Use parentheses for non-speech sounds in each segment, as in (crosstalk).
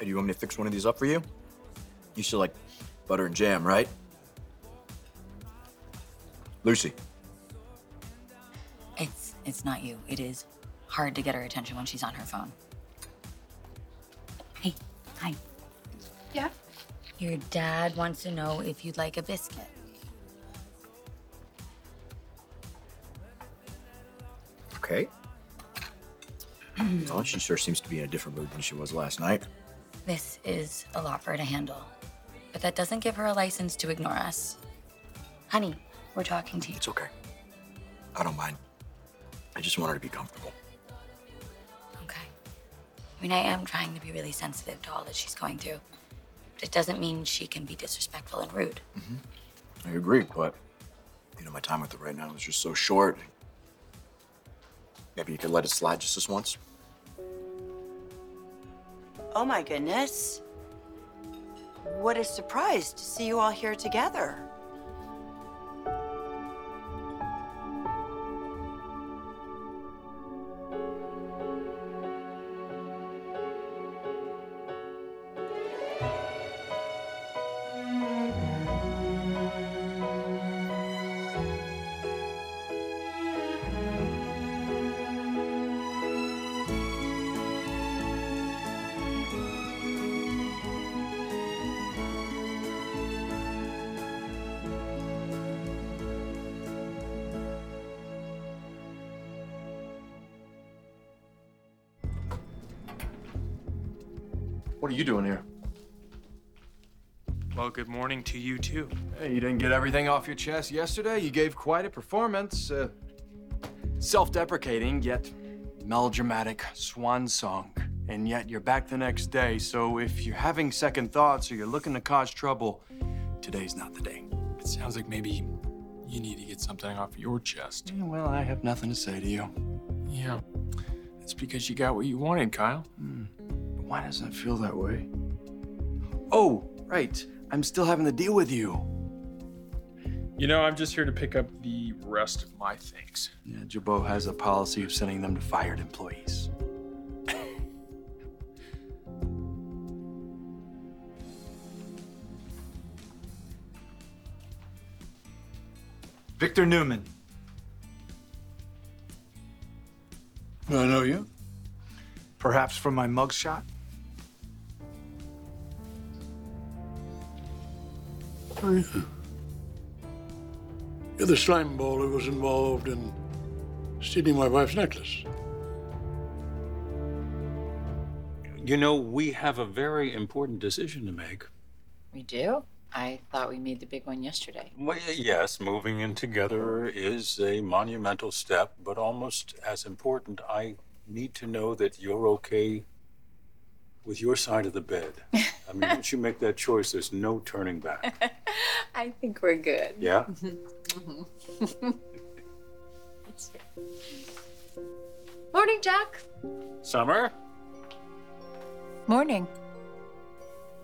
Hey, do you want me to fix one of these up for you? You still like butter and jam, right? Lucy. It's it's not you. It is hard to get her attention when she's on her phone. Hey, hi. Yeah? Your dad wants to know if you'd like a biscuit. Okay. (clears throat) well, she sure seems to be in a different mood than she was last night. This is a lot for her to handle. But that doesn't give her a license to ignore us. Honey, we're talking to you. It's okay. I don't mind. I just want her to be comfortable. Okay. I mean, I am trying to be really sensitive to all that she's going through. But it doesn't mean she can be disrespectful and rude. Mm-hmm. I agree, but you know, my time with her right now is just so short. Maybe you could let it slide just this once. Oh my goodness. What a surprise to see you all here together. What are you doing here? Well, good morning to you too. Hey, you didn't get everything off your chest yesterday. You gave quite a performance. Uh, self-deprecating, yet melodramatic swan song. And yet you're back the next day. So if you're having second thoughts or you're looking to cause trouble, today's not the day. It sounds like maybe you need to get something off your chest. Yeah, Well, I have nothing to say to you. Yeah. It's because you got what you wanted, Kyle. But why does that feel that way? Oh, right. I'm still having to deal with you. You know, I'm just here to pick up the rest of my things. Yeah, Jabot has a policy of sending them to fired employees. (laughs) Victor Newman. I know you. Perhaps from my mugshot? Oh, yeah. You're the slime ball who was involved in stealing my wife's necklace. You know, we have a very important decision to make. We do? I thought we made the big one yesterday. Well, yes, moving in together is a monumental step, but almost as important, I need to know that you're okay with your side of the bed. I mean, once you make that choice, there's no turning back. (laughs) I think we're good. Yeah? (laughs) Morning, Jack. Summer? Morning.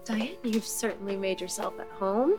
Diane, you've certainly made yourself at home.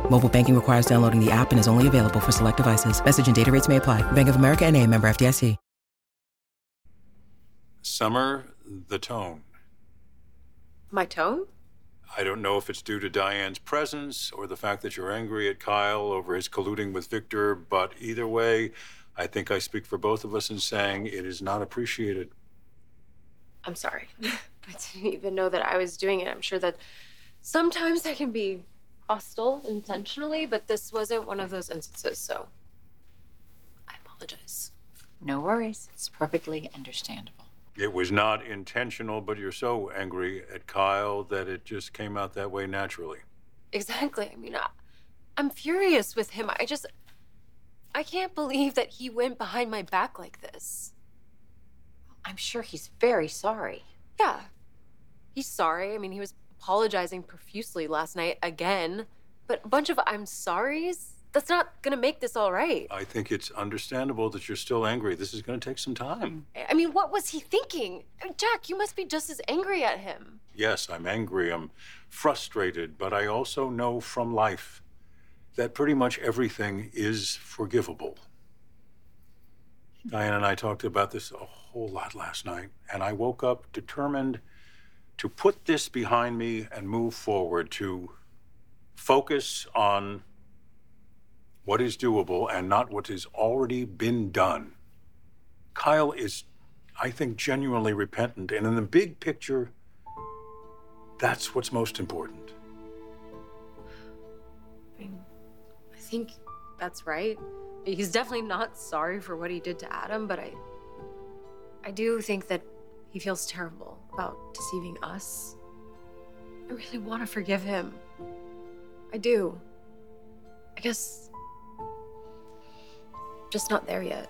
Mobile banking requires downloading the app and is only available for select devices. Message and data rates may apply. Bank of America and a member FDIC. Summer, the tone. My tone? I don't know if it's due to Diane's presence or the fact that you're angry at Kyle over his colluding with Victor, but either way, I think I speak for both of us in saying it is not appreciated. I'm sorry. (laughs) I didn't even know that I was doing it. I'm sure that sometimes I can be hostile intentionally, but this wasn't one of those instances, so I apologize. No worries. It's perfectly understandable. It was not intentional, but you're so angry at Kyle that it just came out that way naturally. Exactly. I mean, I, I'm furious with him. I just. I can't believe that he went behind my back like this. I'm sure he's very sorry. Yeah. He's sorry. I mean, he was apologizing profusely last night again. But a bunch of I'm sorries? That's not gonna make this all right. I think it's understandable that you're still angry. This is going to take some time. I mean, what was he thinking? I mean, Jack, you must be just as angry at him. Yes, I'm angry. I'm frustrated, but I also know from life that pretty much everything is forgivable. Diane and I talked about this a whole lot last night, and I woke up determined to put this behind me and move forward, to focus on what is doable and not what has already been done. Kyle is, I think, genuinely repentant, and in the big picture, that's what's most important. I think that's right. He's definitely not sorry for what he did to Adam, but I I do think that he feels terrible about deceiving us. I really want to forgive him. I do. I guess just not there yet.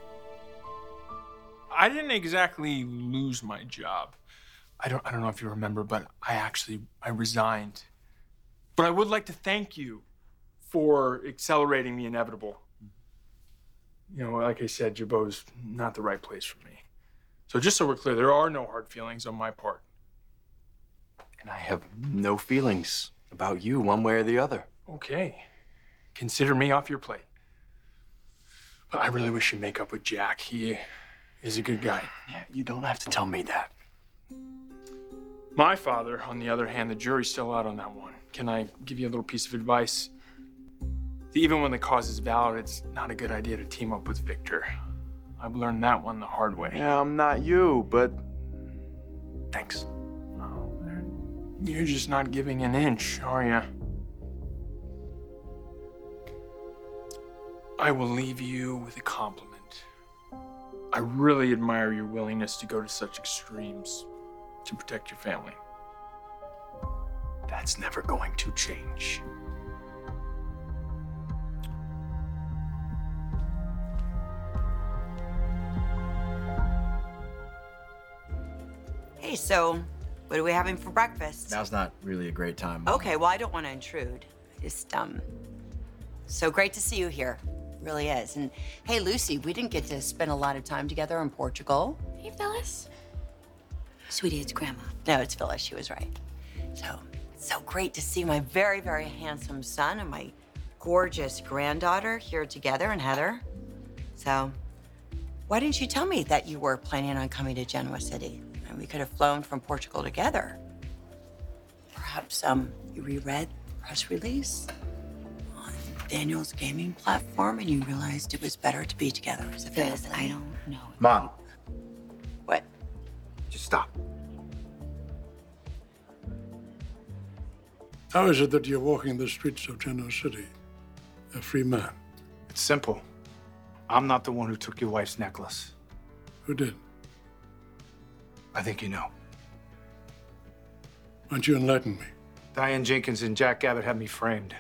I didn't exactly lose my job. I don't I don't know if you remember, but I actually I resigned. But I would like to thank you for accelerating the inevitable. You know, like I said, Jabot's not the right place for me. So just so we're clear, there are no hard feelings on my part. And I have no feelings about you one way or the other. Okay. Consider me off your plate. But I really wish you'd make up with Jack. He is a good guy. Yeah, you don't have to tell me that. My father, on the other hand, the jury's still out on that one. Can I give you a little piece of advice? Even when the cause is valid, it's not a good idea to team up with Victor. I've learned that one the hard way. Yeah, I'm not you, but thanks. Oh, You're just not giving an inch, are you? I will leave you with a compliment. I really admire your willingness to go to such extremes to protect your family. That's never going to change. Hey, so what are we having for breakfast? Now's not really a great time. Okay, well, I don't want to intrude. Just, um, so great to see you here. Really is. And hey, Lucy, we didn't get to spend a lot of time together in Portugal. Hey, Phyllis. Sweetie, it's Grandma. No, it's Phyllis. She was right. So, so great to see my very, very handsome son and my gorgeous granddaughter here together and Heather. So, why didn't you tell me that you were planning on coming to Genoa City? And we could have flown from Portugal together. Perhaps, um, you reread the press release on Daniel's gaming platform and you realized it was better to be together as a Phyllis, family. I don't know. Mom, What? just stop. How is it that you're walking the streets of Genoa City, a free man? It's simple. I'm not the one who took your wife's necklace. Who did? I think you know. Why don't you enlighten me? Diane Jenkins and Jack Abbott had me framed.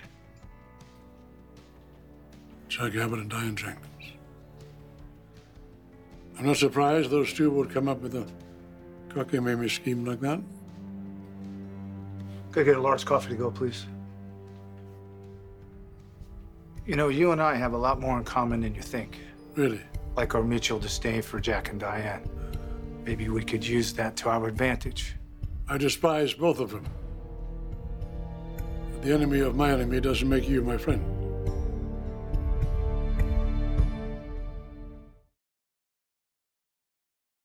Jack Abbott and Diane Jenkins. I'm not surprised those two would come up with a cockamamie scheme like that. Could I get a large coffee to go, please? You know, you and I have a lot more in common than you think. Really? Like our mutual disdain for Jack and Diane. Maybe we could use that to our advantage. I despise both of them. The enemy of my enemy doesn't make you my friend.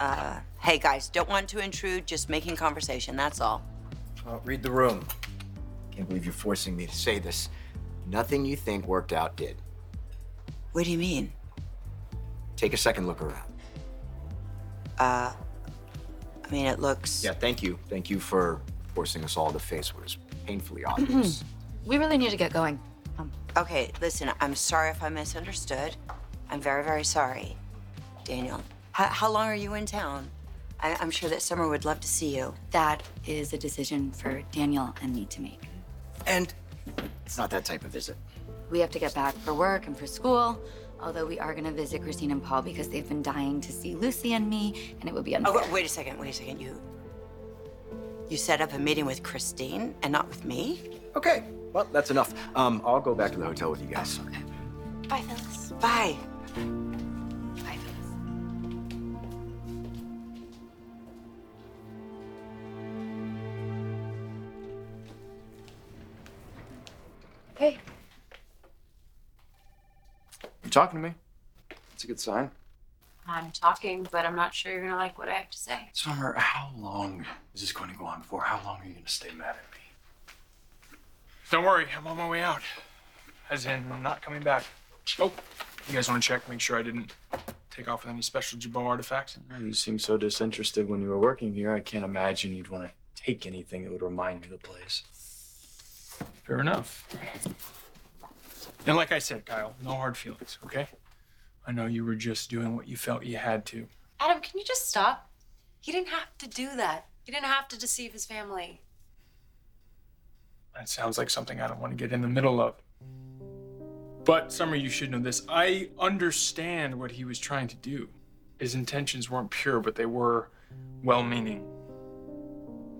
Uh, hey guys, don't want to intrude, just making conversation, that's all. Well, read the room. Can't believe you're forcing me to say this. Nothing you think worked out did. What do you mean? Take a second look around. Uh, I mean, it looks. Yeah, thank you. Thank you for forcing us all to face what is painfully (clears throat) obvious. We really need to get going. Um, Okay, listen, I'm sorry if I misunderstood. I'm very, very sorry. Daniel, how, how long are you in town? I, I'm sure that Summer would love to see you. that is a decision for Daniel and me to make. and it's not that type of visit. We have to get back for work and for school. Although we are gonna visit Christine and Paul because they've been dying to see Lucy and me, and it would be Oh, unfair. wait, wait a second, wait a second. You you set up a meeting with Christine and not with me? Okay, well, that's enough. Um, I'll go back to the hotel with you guys. Bye, Phyllis. Bye. Bye, talking to me? It's a good sign. I'm talking, but I'm not sure you're gonna like what I have to say. Summer, how long is this going to go on for? How long are you going to stay mad at me? Don't worry, I'm on my way out. As in, I'm not coming back. Oh, you guys want to check, make sure I didn't take off with any special Jabot artifacts? You seem so disinterested when you were working here. I can't imagine you'd want to take anything that would remind me of the place. Fair enough. And like I said, Kyle, no hard feelings, okay? I know you were just doing what you felt you had to. Adam, can you just stop? He didn't have to do that. He didn't have to deceive his family. That sounds like something I don't want to get in the middle of. But, Summer, you should know this. I understand what he was trying to do. His intentions weren't pure, but they were well meaning.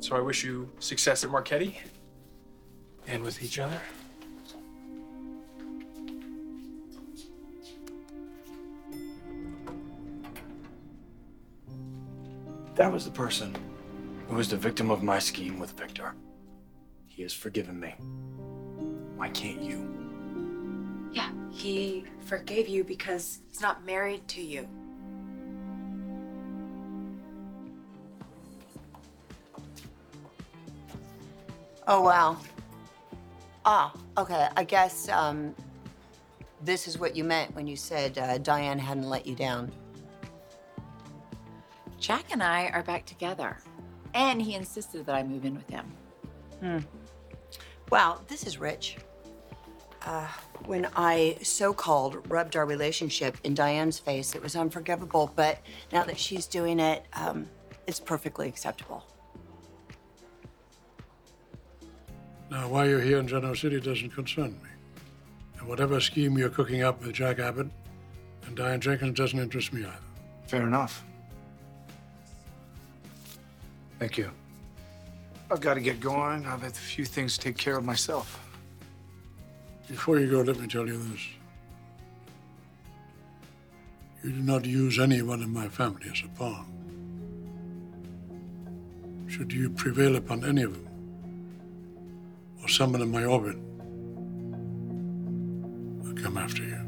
So I wish you success at Marchetti and with each other. That was the person who was the victim of my scheme with Victor. He has forgiven me. Why can't you? Yeah, he forgave you because he's not married to you. Oh, wow. Ah, okay. I guess um, this is what you meant when you said uh, Diane hadn't let you down. Jack and I are back together. And he insisted that I move in with him. Hmm. Wow, this is rich. Uh, when I so called rubbed our relationship in Diane's face, it was unforgivable, but now that she's doing it, um, it's perfectly acceptable. Now, why you're here in Genoa City doesn't concern me. And whatever scheme you're cooking up with Jack Abbott and Diane Jenkins doesn't interest me either. Fair enough. Thank you. I've got to get going. I've had a few things to take care of myself. Before you go, let me tell you this. You do not use anyone in my family as a pawn. Should you prevail upon any of them, or someone in my orbit, I'll come after you.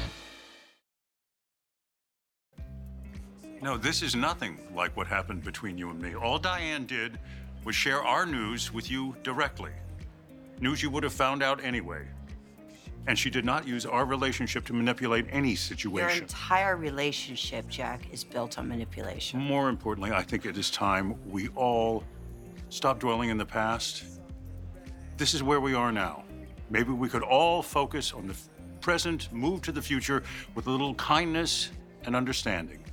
No, this is nothing like what happened between you and me. All Diane did was share our news with you directly. News you would have found out anyway. And she did not use our relationship to manipulate any situation. Your situation. entire relationship, Jack, is built on manipulation. More importantly, I think it is time we all stop dwelling in the past. This is where we are now. Maybe we could all focus on the f- present, move to the future with a little kindness and understanding.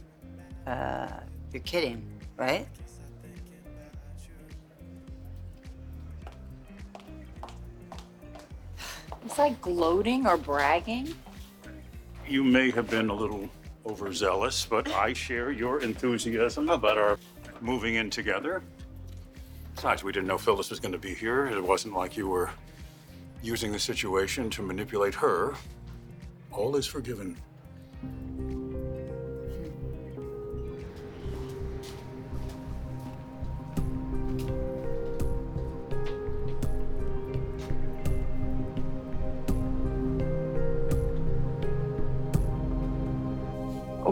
Uh, you're kidding, right? Is I gloating or bragging? You may have been a little overzealous, but I share your enthusiasm about our moving in together. Besides, we didn't know Phyllis was going to be here. It wasn't like you were using the situation to manipulate her, all is forgiven.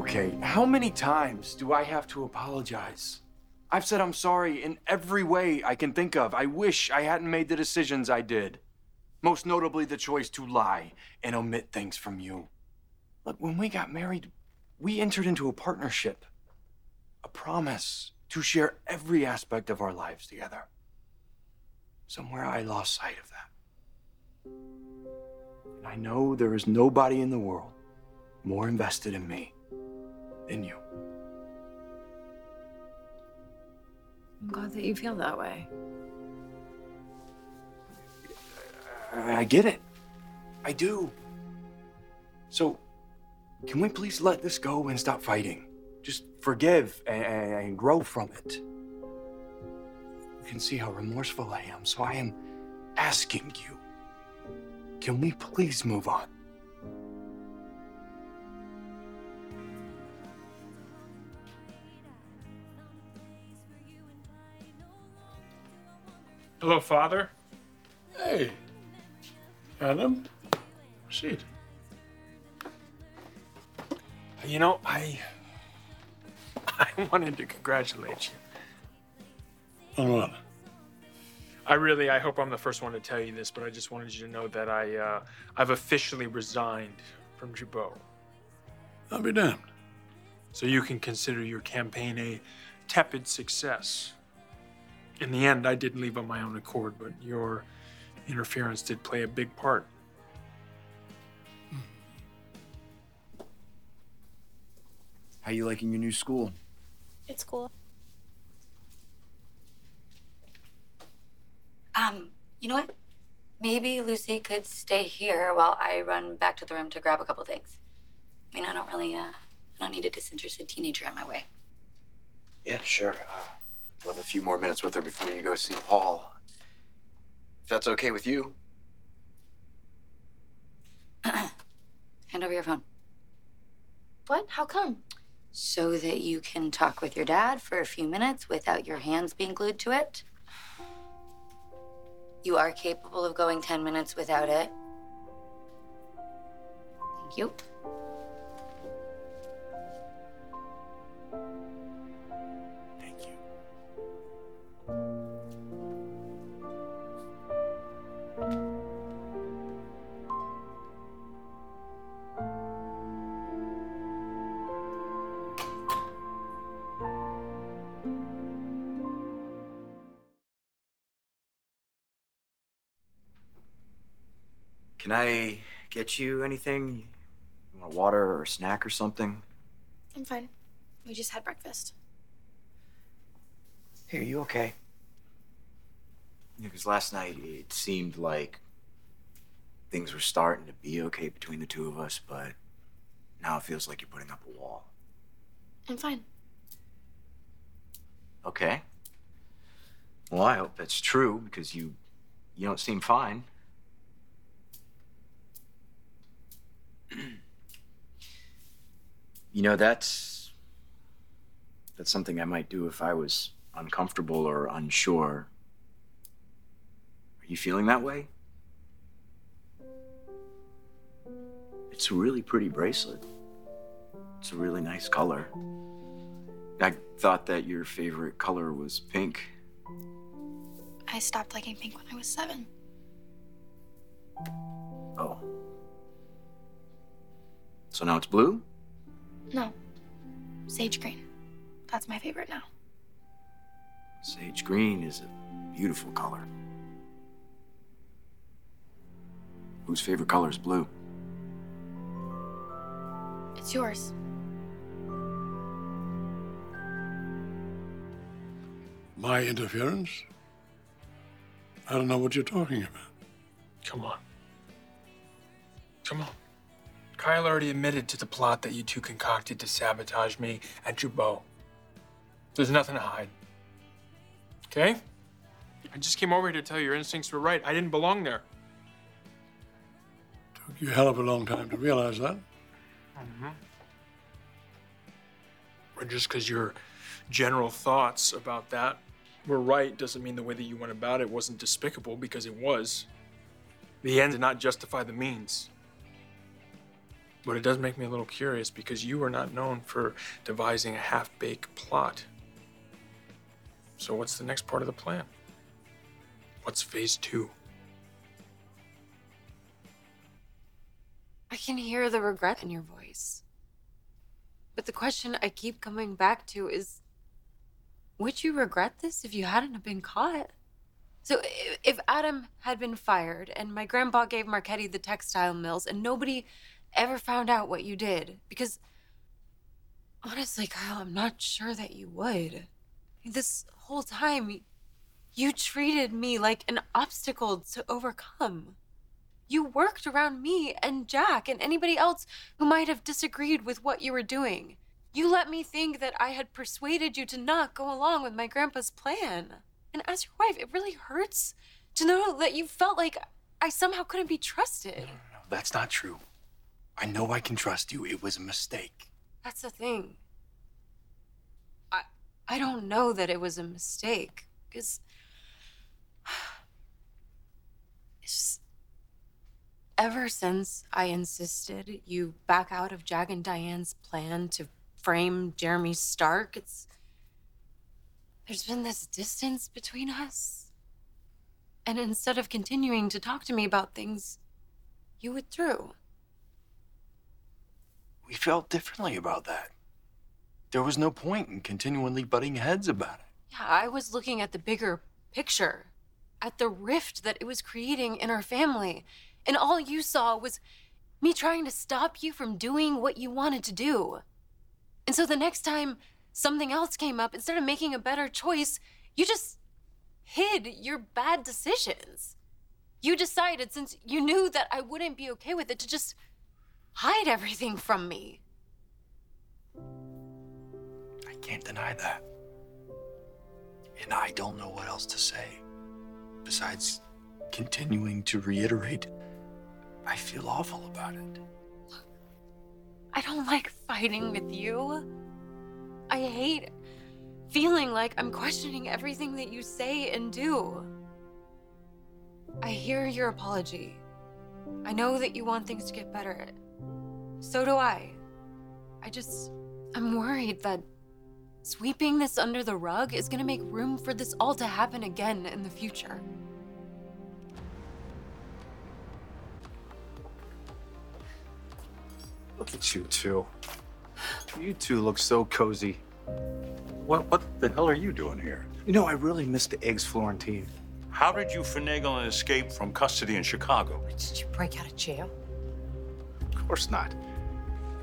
Okay, how many times do I have to apologize? I've said I'm sorry in every way I can think of. I wish I hadn't made the decisions I did. Most notably, the choice to lie and omit things from you. Look, when we got married, we entered into a partnership, a promise to share every aspect of our lives together. Somewhere I lost sight of that. And I know there is nobody in the world more invested in me than you. I'm glad that you feel that way. I get it. I do. So, can we please let this go and stop fighting? Just forgive and, and grow from it. You can see how remorseful I am, so I am asking you can we please move on? Hello, Father. Hey, Adam. Proceed. You know, I. (laughs) I wanted to congratulate you. On what? I really, I hope I'm the first one to tell you this, but I just wanted you to know that I, uh, I've officially resigned from Jabot. I'll be damned. So you can consider your campaign a tepid success. In the end, I didn't leave on my own accord, but your interference did play a big part. How are you liking your new school? It's cool. Um, you know what? Maybe Lucy could stay here while I run back to the room to grab a couple things. I mean, I don't really, uh, I don't need a disinterested teenager on my way. Yeah, sure. Uh, we'll have a few more minutes with her before you go see Paul. If that's okay with you. (clears throat) Hand over your phone. What? How come? So that you can talk with your dad for a few minutes without your hands being glued to it. You are capable of going 10 minutes without it. Thank you. I get you anything? You want water or a snack or something? I'm fine. We just had breakfast. Hey, are you okay? Because last night it seemed like things were starting to be okay between the two of us, but now it feels like you're putting up a wall. I'm fine. Okay. Well, I hope that's true because you you don't seem fine. You know, that's that's something I might do if I was uncomfortable or unsure. Are you feeling that way? It's a really pretty bracelet. It's a really nice color. I thought that your favorite color was pink. I stopped liking pink when I was seven. Oh. So now it's blue? No. Sage green. That's my favorite now. Sage green is a beautiful color. Whose favorite color is blue? It's yours. My interference? I don't know what you're talking about. Come on. Come on. Kyle already admitted to the plot that you two concocted to sabotage me at Jabot. There's nothing to hide. Okay? I just came over here to tell you your instincts were right. I didn't belong there. Took you a hell of a long time to realize that. Mm-hmm. Or just because your general thoughts about that were right doesn't mean the way that you went about it wasn't despicable because it was. The end did not justify the means. But it does make me a little curious because you are not known for devising a half baked plot. So, what's the next part of the plan? What's phase two? I can hear the regret in your voice. But the question I keep coming back to is would you regret this if you hadn't have been caught? So if Adam had been fired and my grandpa gave Marchetti the textile mills and nobody ever found out what you did, because honestly, Kyle, I'm not sure that you would. This whole time, you treated me like an obstacle to overcome. You worked around me and Jack and anybody else who might have disagreed with what you were doing. You let me think that I had persuaded you to not go along with my grandpa's plan. And as your wife, it really hurts to know that you felt like I somehow couldn't be trusted. No, no, That's not true. I know I can trust you. It was a mistake. That's the thing. I I don't know that it was a mistake because (sighs) it's just ever since I insisted you back out of Jack and Diane's plan to frame Jeremy Stark, it's there's been this distance between us. And instead of continuing to talk to me about things, you withdrew. We felt differently about that. There was no point in continually butting heads about it. Yeah, I was looking at the bigger picture, at the rift that it was creating in our family. And all you saw was me trying to stop you from doing what you wanted to do. And so the next time something else came up, instead of making a better choice, you just hid your bad decisions. You decided, since you knew that I wouldn't be okay with it, to just hide everything from me. I can't deny that. And I don't know what else to say. Besides continuing to reiterate, I feel awful about it. I don't like fighting with you. I hate feeling like I'm questioning everything that you say and do. I hear your apology. I know that you want things to get better. So do I. I just, I'm worried that sweeping this under the rug is gonna make room for this all to happen again in the future. Look at you two. You two look so cozy. What what the hell are you doing here? You know, I really miss the eggs Florentine. How did you finagle an escape from custody in Chicago? Did you break out of jail? Of course not.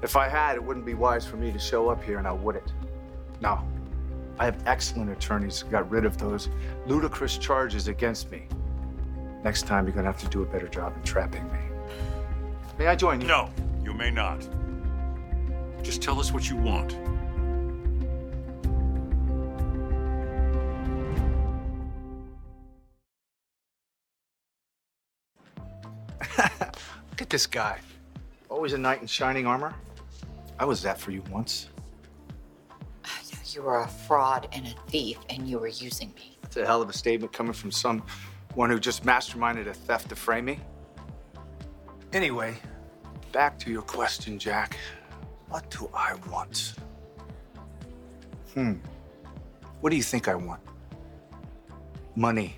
If I had, it wouldn't be wise for me to show up here, and I wouldn't. No. I have excellent attorneys who got rid of those ludicrous charges against me. Next time, you're gonna have to do a better job in trapping me. May I join you? No, you may not. Just tell us what you want. (laughs) Look at this guy. Always a knight in shining armor. I was that for you once. (sighs) You were a fraud and a thief, and you were using me. It's a hell of a statement coming from someone who just masterminded a theft to frame me. Anyway, back to your question, Jack. What do I want? Hmm. What do you think I want? Money.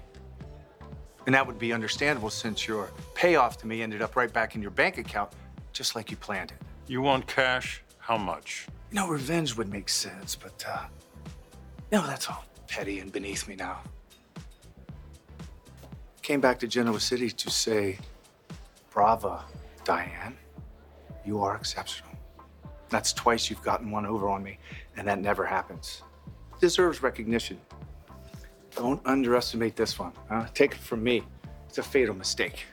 And that would be understandable since your payoff to me ended up right back in your bank account, just like you planned it. You want cash? How much? You know, revenge would make sense, but, uh, no, that's all petty and beneath me now. Came back to Genoa City to say, brava, Diane. You are exceptional. That's twice you've gotten one over on me, and that never happens. Deserves recognition. Don't underestimate this one. Huh? Take it from me. It's a fatal mistake.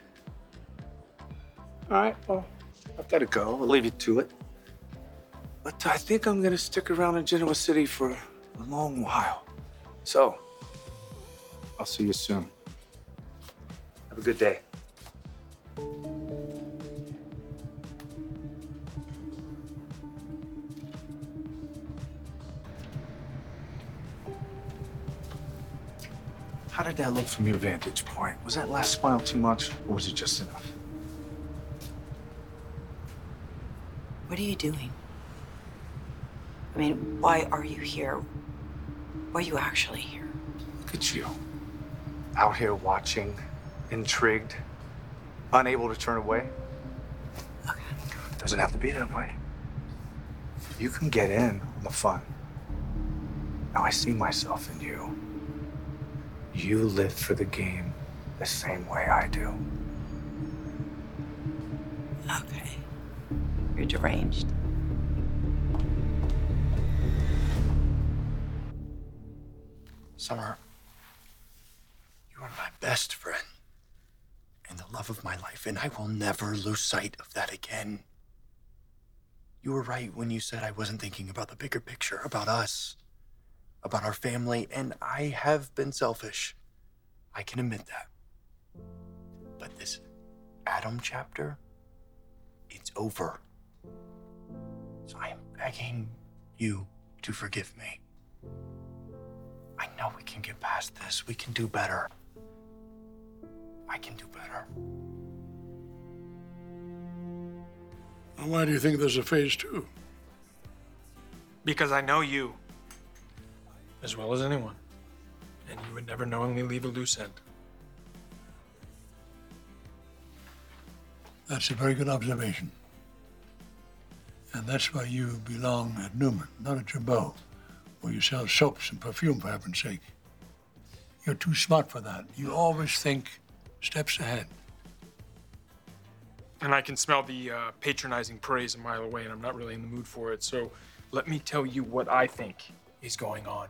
All right, well, I've got to go. I'll leave you to it. But I think I'm gonna stick around in Genoa City for a long while. So, I'll see you soon. Have a good day. How did that look from your vantage point? Was that last smile too much, or was it just enough? What are you doing? I mean, why are you here? Why are you actually here? Look at you. Out here watching, intrigued, unable to turn away. Okay. Doesn't have to be that way. You can get in on the fun. Now I see myself in you. You live for the game the same way I do. Okay. You're deranged. Summer, you are my best friend and the love of my life, and I will never lose sight of that again. You were right when you said I wasn't thinking about the bigger picture, about us, about our family, and I have been selfish. I can admit that. But this Adam chapter, it's over. So I am begging you to forgive me. I know we can get past this. We can do better. I can do better. And why do you think there's a phase two? Because I know you as well as anyone. And you would never knowingly leave a loose end. That's a very good observation. And that's why you belong at Newman, not at Jabot, where you sell soaps and perfume, for heaven's sake. You're too smart for that. You always think steps ahead. And I can smell the uh, patronizing praise a mile away, and I'm not really in the mood for it. So let me tell you what I think is going on.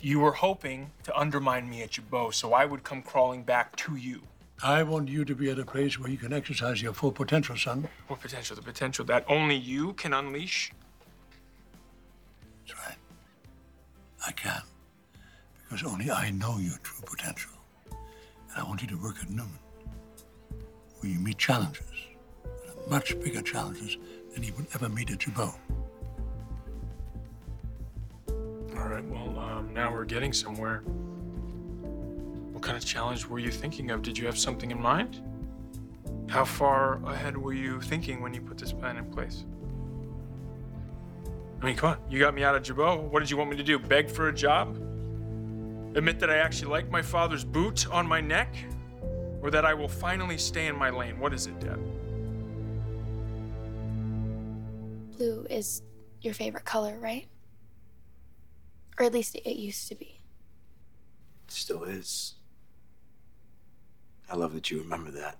You were hoping to undermine me at your Jabot, so I would come crawling back to you. I want you to be at a place where you can exercise your full potential, son. What potential? The potential that only you can unleash? I can. Because only I know your true potential. And I want you to work at Newman, where you meet challenges, much bigger challenges than you would ever meet at Jabot. All right, well, um, now we're getting somewhere. What kind of challenge were you thinking of? Did you have something in mind? How far ahead were you thinking when you put this plan in place? I mean, come on, you got me out of Jabot. What did you want me to do? Beg for a job? Admit that I actually like my father's boot on my neck? Or that I will finally stay in my lane? What is it, Dad? Blue is your favorite color, right? Or at least it used to be. It still is. I love that you remember that.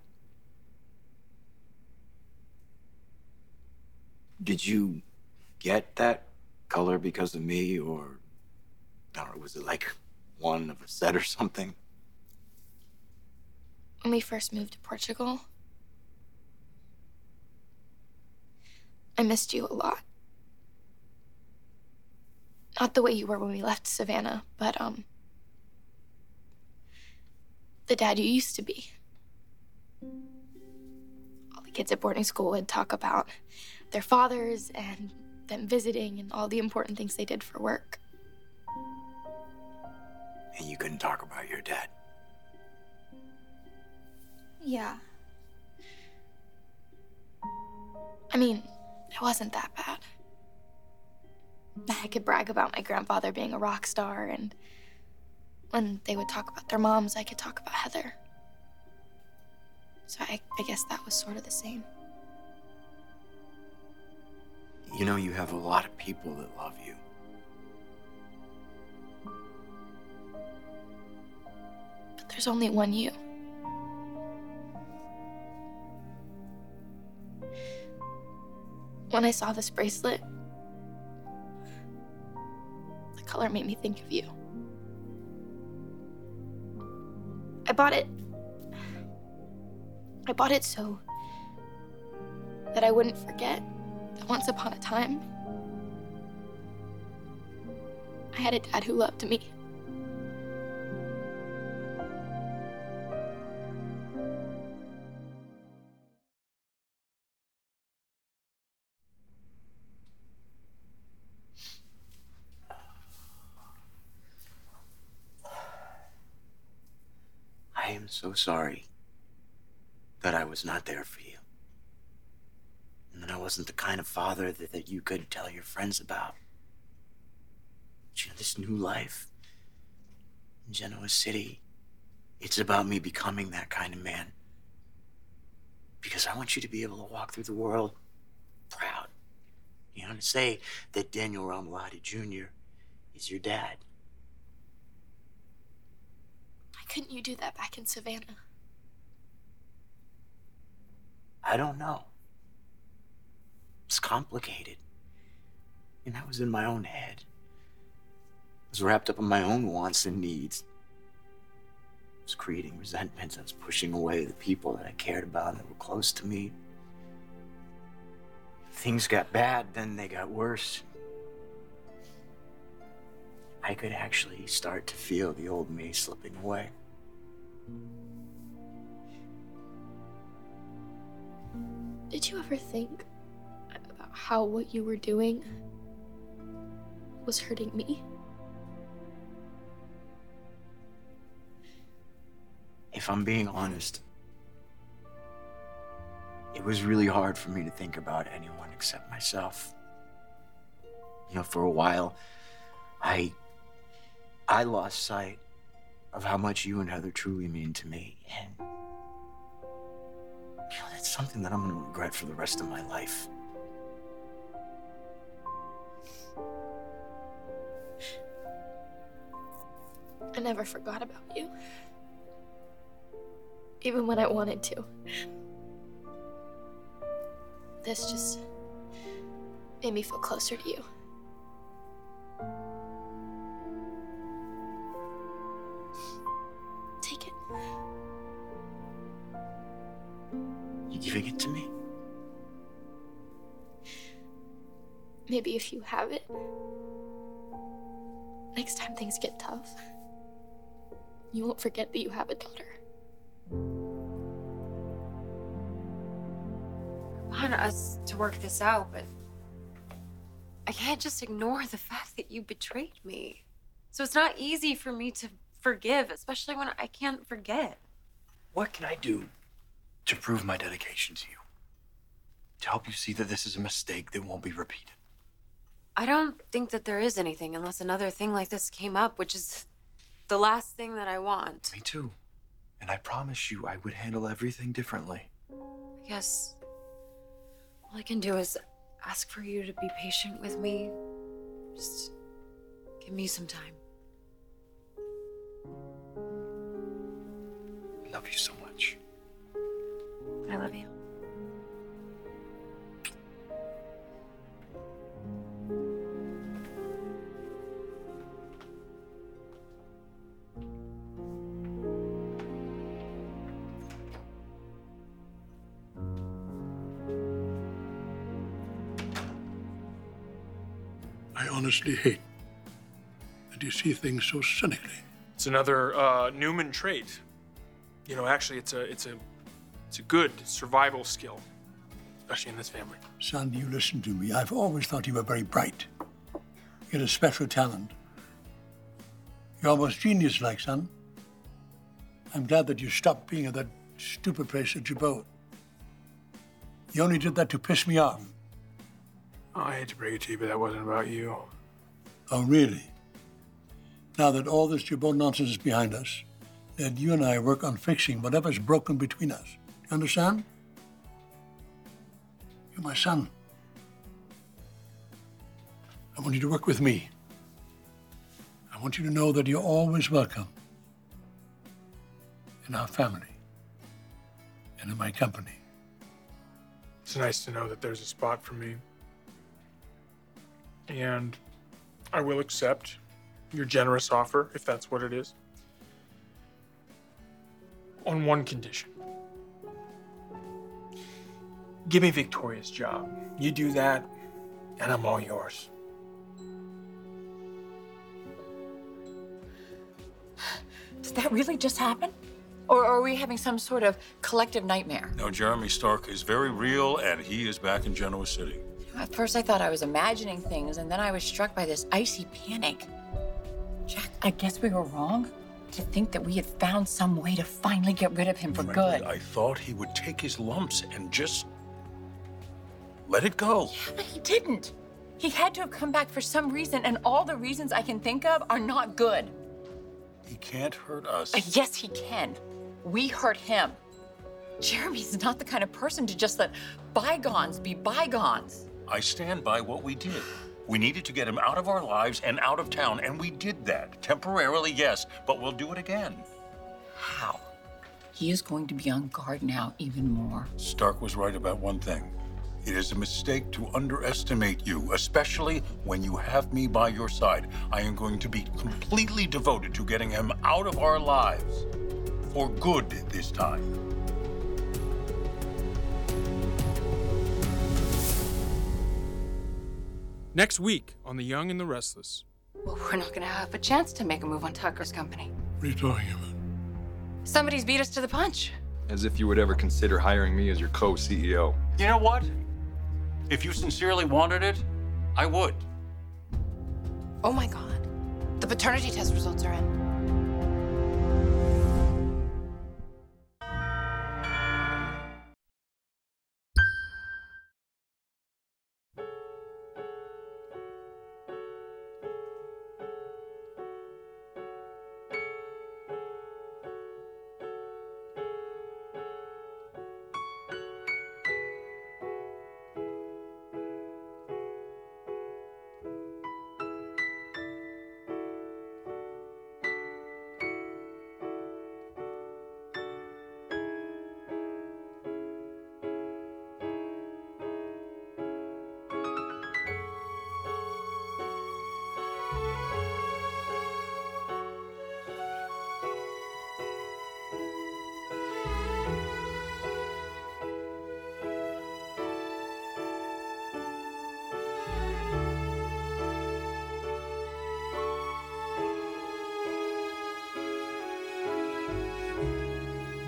Did you get that color because of me, or, was it like one of a set or something? When we first moved to Portugal, I missed you a lot. Not the way you were when we left Savannah, but, um, the dad you used to be. All the kids at boarding school would talk about their fathers and them visiting and all the important things they did for work. And you couldn't talk about your dad. Yeah. I mean, it wasn't that bad. I could brag about my grandfather being a rock star, and when they would talk about their moms, I could talk about Heather. So I, I guess that was sort of the same. You know, you have a lot of people that love you. But there's only one you. When I saw this bracelet, the color made me think of you. I bought it. I bought it so that I wouldn't forget that once upon a time, I had a dad who loved me. I am so sorry that I was not there for you. I wasn't the kind of father that, that you could tell your friends about. But, you know, this new life in Genoa City, it's about me becoming that kind of man. Because I want you to be able to walk through the world proud. You know, to say that Daniel Romalotti Jr. is your dad. Why couldn't you do that back in Savannah? I don't know. It's complicated. And I was in my own head. I was wrapped up in my own wants and needs. I was creating resentments. I was pushing away the people that I cared about and that were close to me. Things got bad, then they got worse. I could actually start to feel the old me slipping away. Did you ever think how what you were doing was hurting me? If I'm being honest, it was really hard for me to think about anyone except myself. You know, for a while, I I lost sight of how much you and Heather truly mean to me, and you know, that's something that I'm gonna regret for the rest of my life. Never forgot about you. Even when I wanted to. This just made me feel closer to you. Take it. You giving it to me? Maybe if you have it, next time things get tough, you won't forget that you have a daughter. I want us to work this out, but I can't just ignore the fact that you betrayed me. So it's not easy for me to forgive, especially when I can't forget. What can I do to prove my dedication to you? To help you see that this is a mistake that won't be repeated? I don't think that there is anything unless another thing like this came up, which is the last thing that I want. Me too. And I promise you I would handle everything differently. I guess all I can do is ask for you to be patient with me. Just give me some time. I love you so much. I love you. I hate that you see things so cynically. It's another uh, Newman trait. You know, actually, it's a it's a it's a good survival skill, especially in this family. Son, you listen to me. I've always thought you were very bright. You had a special talent. You're almost genius like, son. I'm glad that you stopped being at that stupid place at Jabot. You only did that to piss me off. Oh, I hate to break it to you, but that wasn't about you. Oh, really? Now that all this Jabot nonsense is behind us, then you and I work on fixing whatever's broken between us. You understand? You're my son. I want you to work with me. I want you to know that you're always welcome in our family and in my company. It's nice to know that there's a spot for me. And I will accept your generous offer, if that's what it is. On one condition. Give me Victoria's job. You do that, and I'm all yours. Did that really just happen? Or are we having some sort of collective nightmare? No, Jeremy Stark is very real, and he is back in Genoa City. At first, I thought I was imagining things, and then I was struck by this icy panic. Jack, I guess we were wrong. to think that we had found some way to finally get rid of him for good. I thought he would take his lumps and just let it go. Yeah, But he didn't. He had to have come back for some reason, and all the reasons I can think of are not good. He can't hurt us. Uh, yes, he can. We hurt him. Jeremy's not the kind of person to just let bygones be bygones. I stand by what we did. We needed to get him out of our lives and out of town, and we did that. Temporarily, yes, but we'll do it again. How? He is going to be on guard now even more. Stark was right about one thing. It is a mistake to underestimate you, especially when you have me by your side. I am going to be completely devoted to getting him out of our lives. For good this time. Next week on The Young and the Restless. Well, we're not gonna have a chance to make a move on Tucker's company. What are you talking about? Somebody's beat us to the punch. As if you would ever consider hiring me as your co CEO. You know what? If you sincerely wanted it, I would. Oh my god. The paternity test results are in.